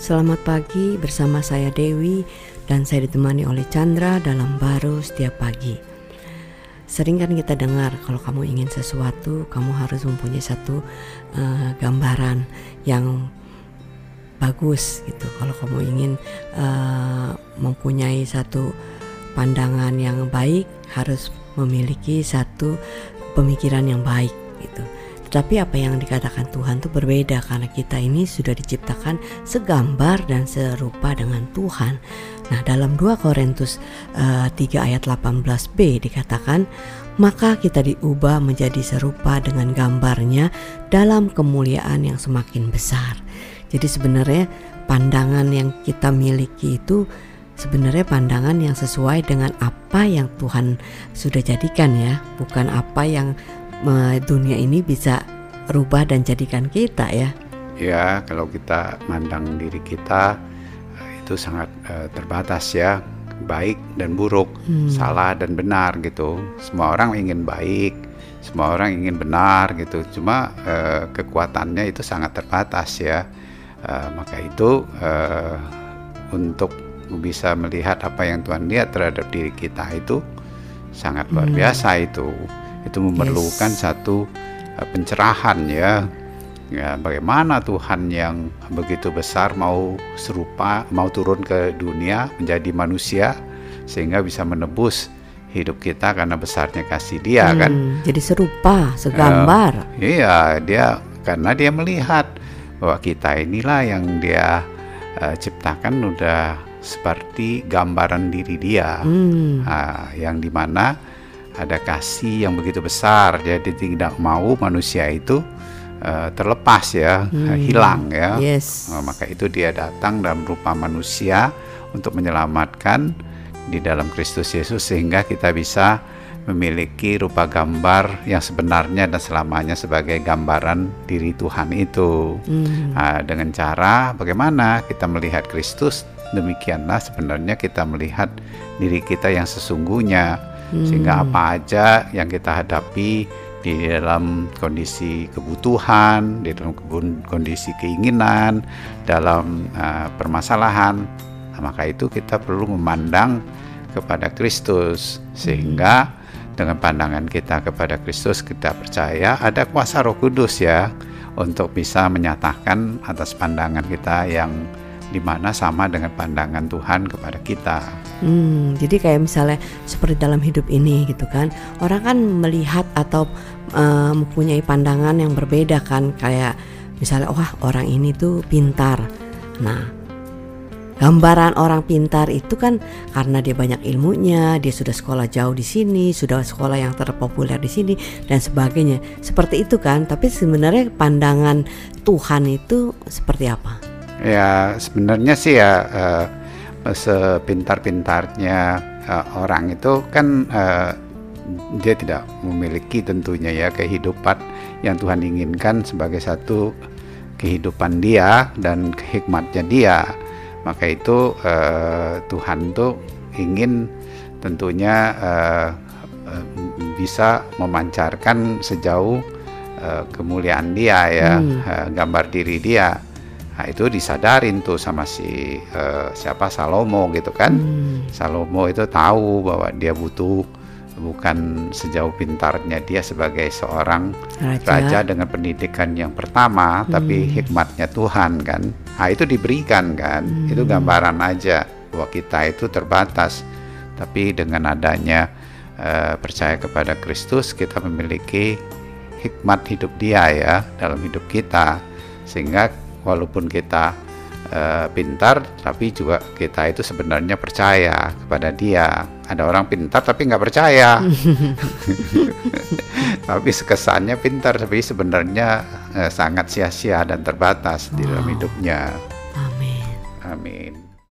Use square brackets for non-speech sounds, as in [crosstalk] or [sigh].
Selamat pagi bersama saya Dewi dan saya ditemani oleh Chandra dalam baru setiap pagi. Sering kan kita dengar kalau kamu ingin sesuatu, kamu harus mempunyai satu uh, gambaran yang bagus gitu. Kalau kamu ingin uh, mempunyai satu pandangan yang baik, harus memiliki satu pemikiran yang baik. Tapi apa yang dikatakan Tuhan itu berbeda karena kita ini sudah diciptakan segambar dan serupa dengan Tuhan. Nah, dalam 2 Korintus uh, 3 ayat 18b dikatakan, "Maka kita diubah menjadi serupa dengan gambarnya dalam kemuliaan yang semakin besar." Jadi sebenarnya pandangan yang kita miliki itu sebenarnya pandangan yang sesuai dengan apa yang Tuhan sudah jadikan ya, bukan apa yang dunia ini bisa rubah dan jadikan kita ya. Ya, kalau kita mandang diri kita eh, itu sangat uh, terbatas ya, baik dan buruk, hmm. salah dan benar gitu. Semua orang ingin baik, semua orang ingin benar gitu. Cuma uh, kekuatannya itu sangat terbatas ya. Uh, maka itu uh, untuk bisa melihat apa yang Tuhan lihat terhadap diri kita itu sangat luar hmm. biasa itu itu memerlukan yes. satu uh, pencerahan ya ya bagaimana Tuhan yang begitu besar mau serupa mau turun ke dunia menjadi manusia sehingga bisa menebus hidup kita karena besarnya kasih dia hmm, kan jadi serupa segambar uh, iya dia karena dia melihat bahwa kita inilah yang dia uh, ciptakan udah seperti gambaran diri dia hmm. uh, yang di mana ada kasih yang begitu besar jadi tidak mau manusia itu uh, terlepas ya hmm. hilang ya yes. uh, maka itu dia datang dalam rupa manusia untuk menyelamatkan di dalam Kristus Yesus sehingga kita bisa memiliki rupa gambar yang sebenarnya dan selamanya sebagai gambaran diri Tuhan itu hmm. uh, dengan cara bagaimana kita melihat Kristus demikianlah sebenarnya kita melihat diri kita yang sesungguhnya hmm. sehingga apa aja yang kita hadapi di dalam kondisi kebutuhan, di dalam kondisi keinginan, dalam uh, permasalahan, nah, maka itu kita perlu memandang kepada Kristus sehingga dengan pandangan kita kepada Kristus kita percaya ada kuasa Roh Kudus ya untuk bisa menyatakan atas pandangan kita yang di mana sama dengan pandangan Tuhan kepada kita. Hmm, jadi kayak misalnya seperti dalam hidup ini gitu kan, orang kan melihat atau uh, mempunyai pandangan yang berbeda kan, kayak misalnya wah orang ini tuh pintar. Nah, gambaran orang pintar itu kan karena dia banyak ilmunya, dia sudah sekolah jauh di sini, sudah sekolah yang terpopuler di sini dan sebagainya. Seperti itu kan, tapi sebenarnya pandangan Tuhan itu seperti apa? Ya sebenarnya sih ya uh, sepintar-pintarnya uh, orang itu kan uh, dia tidak memiliki tentunya ya kehidupan yang Tuhan inginkan sebagai satu kehidupan dia dan hikmatnya dia. Maka itu uh, Tuhan tuh ingin tentunya uh, uh, bisa memancarkan sejauh uh, kemuliaan dia ya, hmm. uh, gambar diri dia Nah itu disadarin tuh sama si uh, siapa Salomo gitu kan. Hmm. Salomo itu tahu bahwa dia butuh bukan sejauh pintarnya dia sebagai seorang raja, raja dengan pendidikan yang pertama, hmm. tapi hikmatnya Tuhan kan. Nah itu diberikan kan. Hmm. Itu gambaran aja bahwa kita itu terbatas. Tapi dengan adanya uh, percaya kepada Kristus kita memiliki hikmat hidup dia ya dalam hidup kita sehingga walaupun kita uh, pintar tapi juga kita itu sebenarnya percaya kepada dia. Ada orang pintar tapi nggak percaya. [laughs] Tapi kesannya pintar tapi sebenarnya uh, sangat sia-sia dan terbatas wow. di dalam hidupnya. Amin. Amin